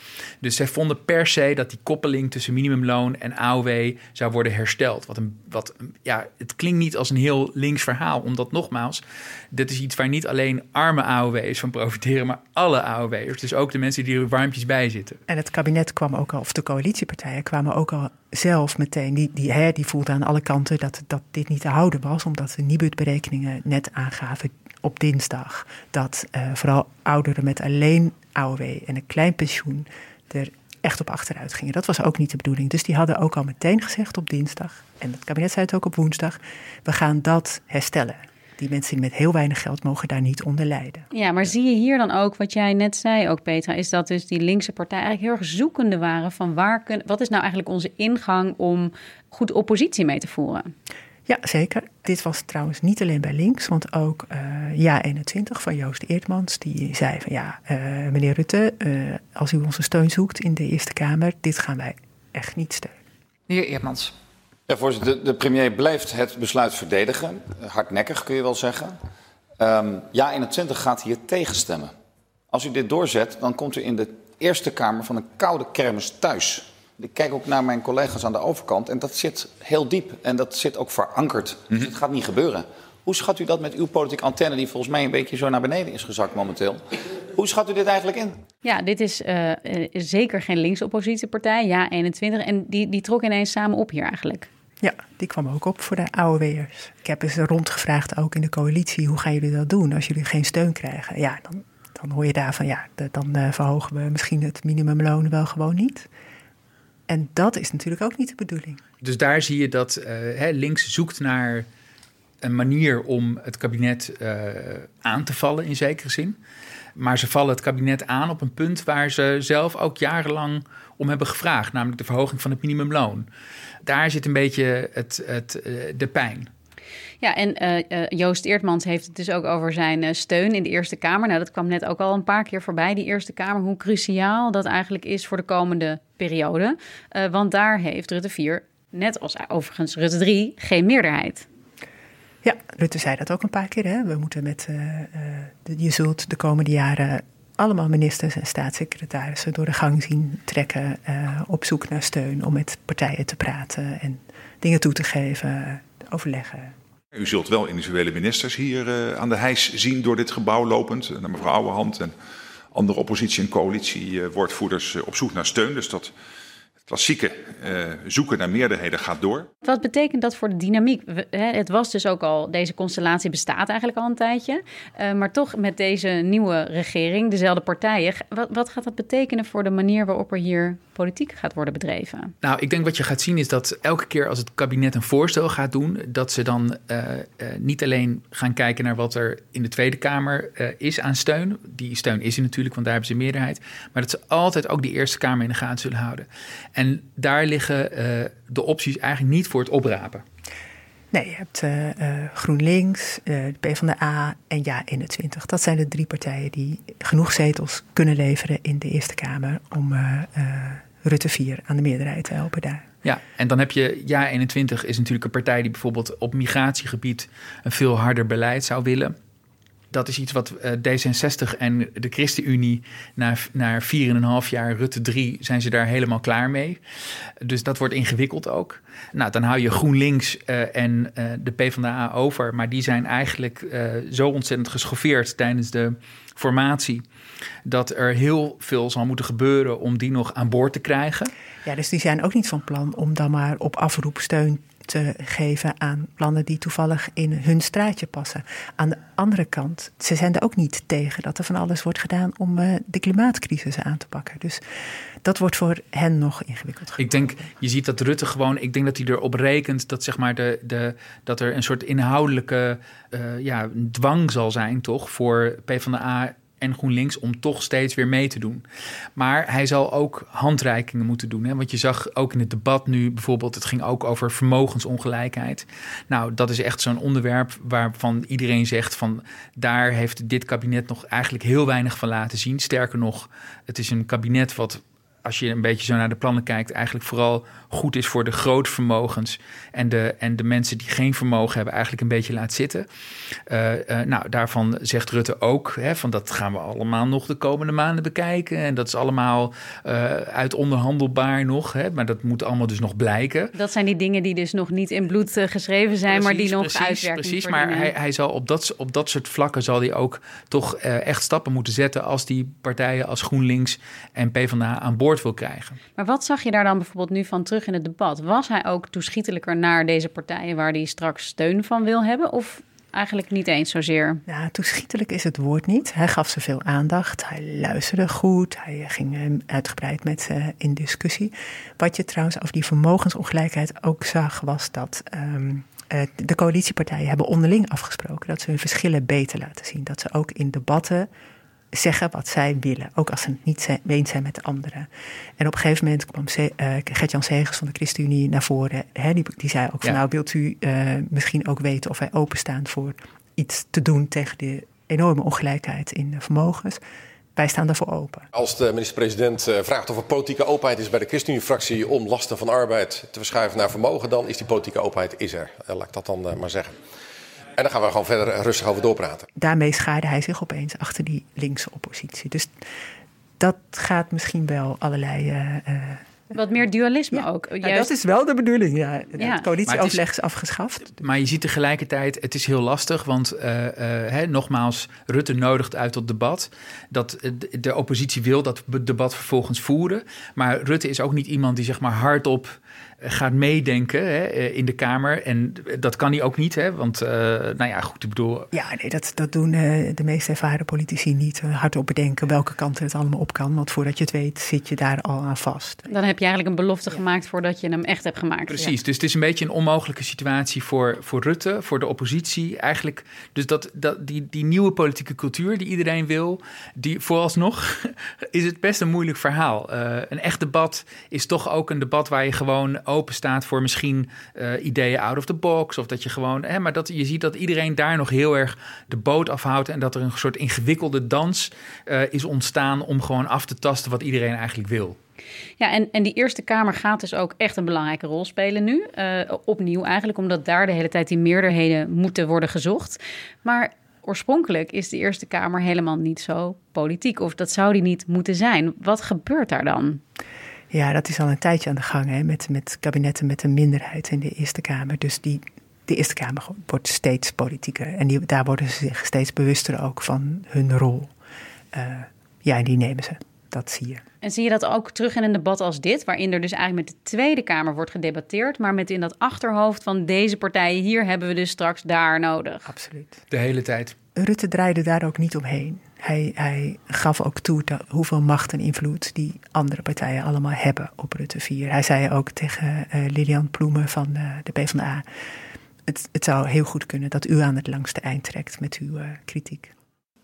Dus zij vonden per se dat die koppeling tussen minimumloon en AOW zou worden hersteld. Wat een, wat, ja, het klinkt niet als een heel links verhaal, omdat nogmaals, dit is iets waar niet alleen arme AOW's van profiteren, maar alle AOW'ers. Dus ook de mensen die er warmpjes bij zitten. En het kabinet kwam ook al, of de coalitiepartijen kwamen ook al zelf meteen, die, die, hè, die voelden aan alle kanten dat, dat dit niet te houden was, omdat de Nibud-berekeningen net aangaven op dinsdag dat uh, vooral ouderen met alleen AOW en een klein pensioen er echt op achteruit gingen. Dat was ook niet de bedoeling. Dus die hadden ook al meteen gezegd op dinsdag, en het kabinet zei het ook op woensdag, we gaan dat herstellen. Die mensen met heel weinig geld mogen daar niet onder lijden. Ja, maar zie je hier dan ook, wat jij net zei ook, Petra, is dat dus die linkse partij eigenlijk heel erg zoekende waren van waar kunnen, wat is nou eigenlijk onze ingang om goed oppositie mee te voeren? Ja, zeker. Dit was trouwens niet alleen bij links, want ook uh, Ja 21 van Joost Eertmans, die zei van ja, uh, meneer Rutte, uh, als u onze steun zoekt in de Eerste Kamer, dit gaan wij echt niet steunen. Meneer Eertmans. Ja, voorzitter, de, de, premier blijft het besluit verdedigen. Hardnekkig kun je wel zeggen. Um, ja 21 gaat hier tegenstemmen. Als u dit doorzet, dan komt u in de Eerste Kamer van een koude kermis thuis. Ik kijk ook naar mijn collega's aan de overkant en dat zit heel diep en dat zit ook verankerd. Dus het gaat niet gebeuren. Hoe schat u dat met uw politieke antenne, die volgens mij een beetje zo naar beneden is gezakt momenteel? Hoe schat u dit eigenlijk in? Ja, dit is uh, zeker geen linksoppositiepartij, ja 21. En die, die trok ineens samen op hier eigenlijk. Ja, die kwam ook op voor de AOW'ers. Ik heb eens rondgevraagd, ook in de coalitie, hoe gaan jullie dat doen als jullie geen steun krijgen? Ja, dan, dan hoor je daarvan, ja, dan uh, verhogen we misschien het minimumloon wel gewoon niet. En dat is natuurlijk ook niet de bedoeling. Dus daar zie je dat uh, hè, links zoekt naar een manier om het kabinet uh, aan te vallen in zekere zin. Maar ze vallen het kabinet aan op een punt waar ze zelf ook jarenlang om hebben gevraagd, namelijk de verhoging van het minimumloon. Daar zit een beetje het, het, uh, de pijn. Ja, en uh, Joost Eertmans heeft het dus ook over zijn uh, steun in de Eerste Kamer. Nou, dat kwam net ook al een paar keer voorbij, die Eerste Kamer. Hoe cruciaal dat eigenlijk is voor de komende periode. want daar heeft Rutte 4, net als overigens Rutte 3, geen meerderheid. Ja, Rutte zei dat ook een paar keer. Hè? We moeten met, de, je zult de komende jaren allemaal ministers en staatssecretarissen door de gang zien trekken. op zoek naar steun om met partijen te praten en dingen toe te geven, overleggen. U zult wel individuele ministers hier uh, aan de hijs zien door dit gebouw lopend. Naar mevrouw Ouwehand en andere oppositie- en coalitiewoordvoerders uh, op zoek naar steun. Dus dat klassieke uh, zoeken naar meerderheden gaat door. Wat betekent dat voor de dynamiek? We, hè, het was dus ook al, deze constellatie bestaat eigenlijk al een tijdje. Uh, maar toch met deze nieuwe regering, dezelfde partijen. Wat, wat gaat dat betekenen voor de manier waarop er hier politiek gaat worden bedreven? Nou, ik denk wat je gaat zien is dat elke keer als het kabinet een voorstel gaat doen, dat ze dan uh, niet alleen gaan kijken naar wat er in de Tweede Kamer is aan steun. Die steun is er natuurlijk, want daar hebben ze een meerderheid. Maar dat ze altijd ook die Eerste Kamer in de gaten zullen houden. En daar liggen uh, de opties eigenlijk niet voor het oprapen. Nee, je hebt uh, uh, GroenLinks, de PvdA en Ja21. Dat zijn de drie partijen die genoeg zetels kunnen leveren in de Eerste Kamer om Rutte 4 aan de meerderheid te helpen daar. Ja, en dan heb je Ja21 is natuurlijk een partij die bijvoorbeeld op migratiegebied een veel harder beleid zou willen dat is iets wat uh, D66 en de ChristenUnie na, na 4,5 jaar Rutte 3 zijn ze daar helemaal klaar mee. Dus dat wordt ingewikkeld ook. Nou, dan hou je GroenLinks uh, en uh, de PvdA over. Maar die zijn eigenlijk zo ontzettend geschoffeerd tijdens de formatie... dat er heel veel zal moeten gebeuren om die nog aan boord te krijgen. Ja, dus die zijn ook niet van plan om dan maar op afroep steun te geven aan plannen die toevallig in hun straatje passen. Aan de andere kant, ze zijn er ook niet tegen dat er van alles wordt gedaan om uh, de klimaatcrisis aan te pakken. Dus dat wordt voor hen nog ingewikkeld. Ik denk, je ziet dat Rutte gewoon, ik denk dat hij erop rekent dat, zeg maar de, de, dat er een soort inhoudelijke uh, ja, dwang zal zijn, toch, voor PvdA en GroenLinks om toch steeds weer mee te doen. Maar hij zal ook handreikingen moeten doen. Hè? Want je zag ook in het debat nu bijvoorbeeld, het ging ook over vermogensongelijkheid. Nou, dat is echt zo'n onderwerp waarvan iedereen zegt van daar heeft dit kabinet nog eigenlijk heel weinig van laten zien. Sterker nog, het is een kabinet wat als je een beetje zo naar de plannen kijkt, eigenlijk vooral goed is voor de grootvermogens en de, en de mensen die geen vermogen hebben, eigenlijk een beetje laat zitten. Uh, uh, nou, daarvan zegt Rutte ook, hè, van dat gaan we allemaal nog de komende maanden bekijken. En dat is allemaal uh, uit onderhandelbaar nog, hè, maar dat moet allemaal dus nog blijken. Dat zijn die dingen die dus nog niet in bloed geschreven zijn, precies, maar die nog precies, uitwerking Precies, maar hij, hij zal op dat, op dat soort vlakken zal hij ook toch echt stappen moeten zetten als die partijen als GroenLinks en PvdA aan boord wil krijgen. Maar wat zag je daar dan bijvoorbeeld nu van terug in het debat? Was hij ook toeschietelijker naar deze partijen waar hij straks steun van wil hebben? Of eigenlijk niet eens zozeer? Ja, toeschietelijk is het woord niet. Hij gaf ze veel aandacht. Hij luisterde goed. Hij ging uitgebreid met ze in discussie. Wat je trouwens over die vermogensongelijkheid ook zag, was dat. Um, uh, de coalitiepartijen hebben onderling afgesproken dat ze hun verschillen beter laten zien. Dat ze ook in debatten zeggen wat zij willen, ook als ze het niet zijn, eens zijn met de anderen. En op een gegeven moment kwam uh, Gert-Jan Segers van de ChristenUnie naar voren. Hè, die, die zei ook van nou wilt u uh, misschien ook weten of wij openstaan voor iets te doen tegen de enorme ongelijkheid in vermogens. Wij staan daarvoor open. Als de minister-president uh, vraagt of er politieke openheid is bij de ChristenUnie-fractie om lasten van arbeid te verschuiven naar vermogen, dan is die politieke openheid is er. laat ik dat dan maar zeggen. En dan gaan we gewoon verder rustig over doorpraten. Daarmee schaarde hij zich opeens achter die linkse oppositie. Dus dat gaat misschien wel allerlei. Uh, wat meer dualisme ook. Ja, dat is wel de bedoeling, ja. Het coalitieoverleg is, is, afgeschaft. Maar je ziet tegelijkertijd, het is heel lastig, want uh, uh, hè, nogmaals, Rutte nodigt uit tot debat. Dat de oppositie wil dat debat vervolgens voeren. Maar Rutte is ook niet iemand die zeg maar hardop gaat meedenken hè, eh, in de Kamer. En dat kan hij ook niet, hè, want uh, nou ja, goed, ik bedoel... Ja, nee, dat, dat doen uh, de meest ervaren politici niet. Uh, hardop bedenken welke kant het allemaal op kan. Want voordat je het weet, zit je daar al aan vast. Dan heb je eigenlijk een belofte gemaakt voordat je hem echt hebt gemaakt. Precies, dus het is een beetje een onmogelijke situatie voor, voor Rutte, voor de oppositie. Eigenlijk, dus dat, dat, die, die nieuwe politieke cultuur die iedereen wil, die vooralsnog is het best een moeilijk verhaal. een echt debat is toch ook een debat waar je gewoon open staat voor misschien uh, ideeën out of the box. Of dat je gewoon. Hè, maar dat je ziet dat iedereen daar nog heel erg de boot afhoudt. En dat er een soort ingewikkelde dans uh, is ontstaan om gewoon af te tasten wat iedereen eigenlijk wil. Ja, en, en die Eerste Kamer gaat dus ook echt een belangrijke rol spelen nu. Uh, opnieuw eigenlijk, omdat daar de hele tijd die meerderheden moeten worden gezocht. Maar oorspronkelijk is de Eerste Kamer helemaal niet zo politiek. Of dat zou die niet moeten zijn. Wat gebeurt daar dan? Ja, dat is al een tijdje aan de gang hè, met, met kabinetten met een minderheid in de Eerste Kamer. Dus die, de Eerste Kamer wordt steeds politieker. En die, daar worden ze zich steeds bewuster ook van hun rol. Uh, ja, en die nemen ze. Dat zie je. En zie je dat ook terug in een debat als dit, waarin er dus eigenlijk met de Tweede Kamer wordt gedebatteerd, maar met in dat achterhoofd van deze partijen hier hebben we dus straks daar nodig? Absoluut. De hele tijd. Rutte draaide daar ook niet omheen. Hij, hij gaf ook toe dat, hoeveel macht en invloed die andere partijen allemaal hebben op Rutte 4. Hij zei ook tegen uh, Lilian Ploemen van uh, de PvdA... Het, het zou heel goed kunnen dat u aan het langste eind trekt met uw uh, kritiek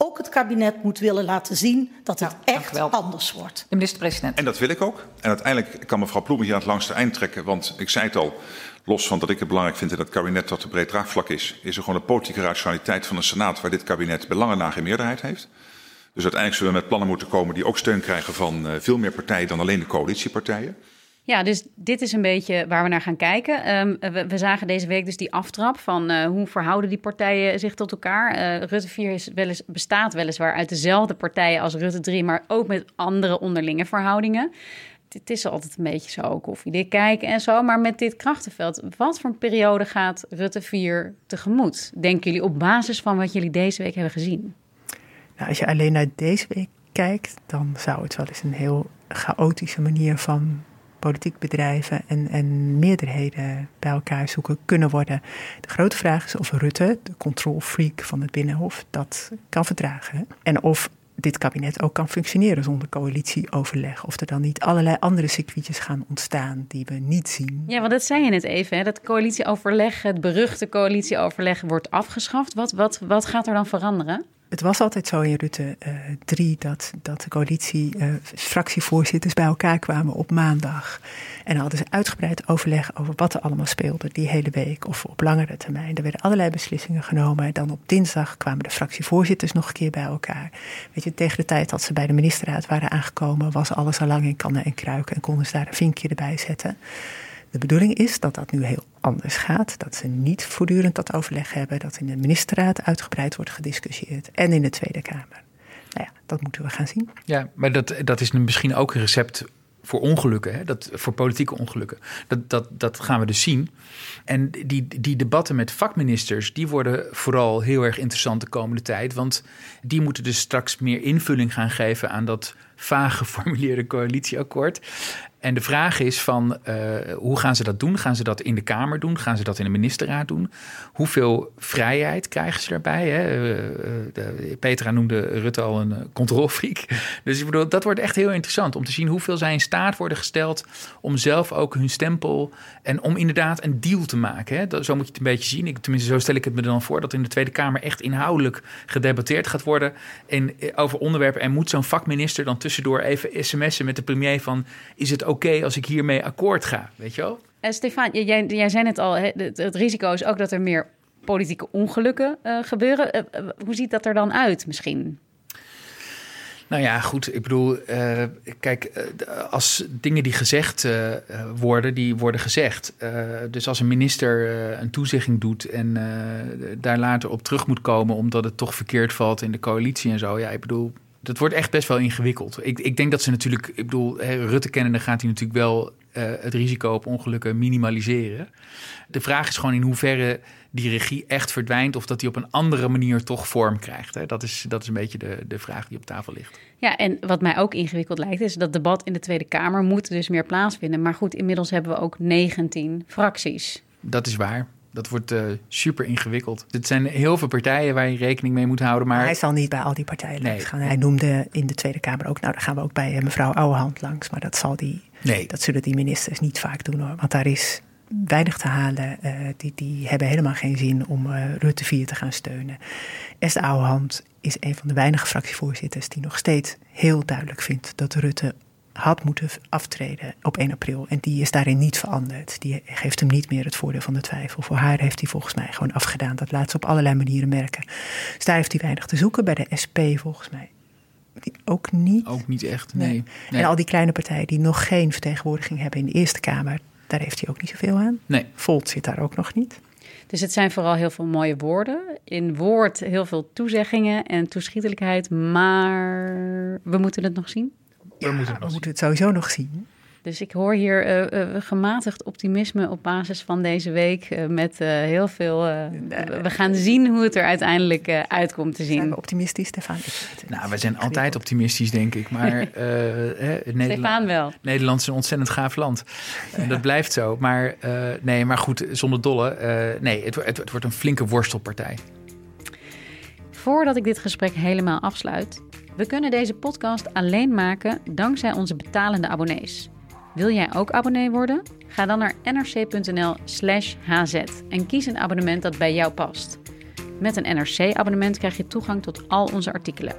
ook het kabinet moet willen laten zien dat het ja, echt anders wordt. De minister-president. En dat wil ik ook. En uiteindelijk kan mevrouw Ploemen hier aan het langste eind trekken. Want ik zei het al, los van dat ik het belangrijk vind in dat kabinet dat er breed draagvlak is, is er gewoon een politieke rationaliteit van een Senaat waar dit kabinet belangen naar geen meerderheid heeft. Dus uiteindelijk zullen we met plannen moeten komen die ook steun krijgen van uh, veel meer partijen dan alleen de coalitiepartijen. Ja, dus dit is een beetje waar we naar gaan kijken. Um, we, we, zagen deze week dus die aftrap van uh, hoe verhouden die partijen zich tot elkaar. Uh, Rutte 4 is wel eens, bestaat weliswaar uit dezelfde partijen als Rutte 3, maar ook met andere onderlinge verhoudingen. Het is altijd een beetje zo koffiedik kijken en zo. Maar met dit krachtenveld, wat voor een periode gaat Rutte 4 tegemoet? Denken jullie op basis van wat jullie deze week hebben gezien? Nou, als je alleen naar deze week kijkt, dan zou het wel eens een heel chaotische manier van politiek bedrijven en, en meerderheden bij elkaar zoeken kunnen worden. De grote vraag is of Rutte, de controlfreak van het Binnenhof, dat kan verdragen. En of dit kabinet ook kan functioneren zonder coalitieoverleg. Of er dan niet allerlei andere circuitjes gaan ontstaan die we niet zien. Ja, want dat zei je net even. Hè? Dat coalitieoverleg, het beruchte coalitieoverleg, wordt afgeschaft. Wat, wat, wat gaat er dan veranderen? Het was altijd zo in Rutte 3 uh, dat, dat de coalitie uh, fractievoorzitters bij elkaar kwamen op maandag. En hadden ze uitgebreid overleg over wat er allemaal speelde die hele week of op langere termijn. Er werden allerlei beslissingen genomen. En dan op dinsdag kwamen de fractievoorzitters nog een keer bij elkaar. Weet je, tegen de tijd dat ze bij de ministerraad waren aangekomen, was alles al lang in kannen en kruiken en konden ze daar een vinkje erbij zetten. De bedoeling is dat dat nu heel anders gaat. Dat ze niet voortdurend dat overleg hebben. Dat in de ministerraad uitgebreid wordt gediscussieerd. En in de Tweede Kamer. Nou ja, dat moeten we gaan zien. Ja, maar dat, dat is misschien ook een recept voor ongelukken, hè? Dat, voor politieke ongelukken. Dat, dat, dat gaan we dus zien. En die, die debatten met vakministers, die worden vooral heel erg interessant de komende tijd. Want die moeten dus straks meer invulling gaan geven aan dat vaag geformuleerde coalitieakkoord. En de vraag is van uh, hoe gaan ze dat doen? Gaan ze dat in de Kamer doen? Gaan ze dat in de ministerraad doen? Hoeveel vrijheid krijgen ze daarbij? Hè? Uh, Petra noemde Rutte al een controlfreak. Dus ik bedoel, dat wordt echt heel interessant om te zien hoeveel zij in staat worden gesteld om zelf ook hun stempel en om inderdaad een deal te maken. Hè? Dat, zo moet je het een beetje zien. Ik, tenminste, zo stel ik het me dan voor dat in de Tweede Kamer echt inhoudelijk gedebatteerd gaat worden in, over onderwerpen. En moet zo'n vakminister dan tussendoor even sms'en met de premier van is het oké als ik hiermee akkoord ga, weet je wel? Uh, Stefan, jij, jij zei het al, het, het, risico is ook dat er meer politieke ongelukken uh, gebeuren. Uh, hoe ziet dat er dan uit misschien? Nou ja, goed. Ik bedoel, uh, kijk, als dingen die gezegd uh, worden, die worden gezegd. Dus als een minister een toezegging doet en daar later op terug moet komen omdat het toch verkeerd valt in de coalitie en zo. Ja, ik bedoel, dat wordt echt best wel ingewikkeld. Ik, ik denk dat ze natuurlijk, ik bedoel, Rutte kennende gaat hij natuurlijk wel uh, het risico op ongelukken minimaliseren. De vraag is gewoon in hoeverre die regie echt verdwijnt of dat die op een andere manier toch vorm krijgt. Hè? Dat, is, dat is een beetje de, de vraag die op tafel ligt. Ja, en wat mij ook ingewikkeld lijkt, is dat debat in de Tweede Kamer moet dus meer plaatsvinden. Maar goed, inmiddels hebben we ook 19 fracties. Dat is waar. Dat wordt uh, super ingewikkeld. Het zijn heel veel partijen waar je rekening mee moet houden. Maar... Hij zal niet bij al die partijen nee. gaan. Hij noemde in de Tweede Kamer ook, nou dan gaan we ook bij mevrouw Ouwehand langs. Maar dat, zal die, nee. dat zullen die ministers niet vaak doen hoor. Want daar is weinig te halen. Uh, die, die hebben helemaal geen zin om uh, Rutte 4 te gaan steunen. Esther Ouwehand is een van de weinige fractievoorzitters die nog steeds heel duidelijk vindt dat Rutte had moeten aftreden op 1 april. En die is daarin niet veranderd. Die geeft hem niet meer het voordeel van de twijfel. Voor haar heeft hij volgens mij gewoon afgedaan. Dat laat ze op allerlei manieren merken. Dus daar heeft hij weinig te zoeken. Bij de SP volgens mij ook niet. Ook niet echt, nee. nee. En al die kleine partijen die nog geen vertegenwoordiging hebben in de Eerste Kamer... daar heeft hij ook niet zoveel aan. Nee. Volt zit daar ook nog niet. Dus het zijn vooral heel veel mooie woorden. In woord heel veel toezeggingen en toeschietelijkheid. Maar we moeten het nog zien. Ja, we, moeten, we moeten, het sowieso nog zien. Dus ik hoor hier uh, uh, gematigd optimisme op basis van deze week. Uh, met heel veel. we gaan zien hoe het er uiteindelijk uitkomt te zien. Zijn we optimistisch, Stefan? Nou, we zijn altijd optimistisch, denk ik. Maar Nederland, Stefan wel. Nederland is een ontzettend gaaf land. En dat blijft zo. Maar nee, maar goed, zonder dolle. nee, het, het, het wordt een flinke worstelpartij. Voordat ik dit gesprek helemaal afsluit. We kunnen deze podcast alleen maken dankzij onze betalende abonnees. Wil jij ook abonnee worden? Ga dan naar nrc.nl/slash hz en kies een abonnement dat bij jou past. Met een NRC-abonnement krijg je toegang tot al onze artikelen.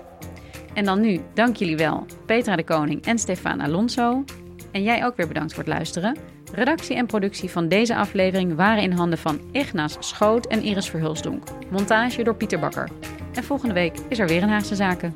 En dan nu, dank jullie wel, Petra de Koning en Stefan Alonso. En jij ook weer bedankt voor het luisteren. Redactie en productie van deze aflevering waren in handen van Ignaas Schoot en Iris Verhulsdonk. Montage door Pieter Bakker. En volgende week is er weer een Haagse Zaken.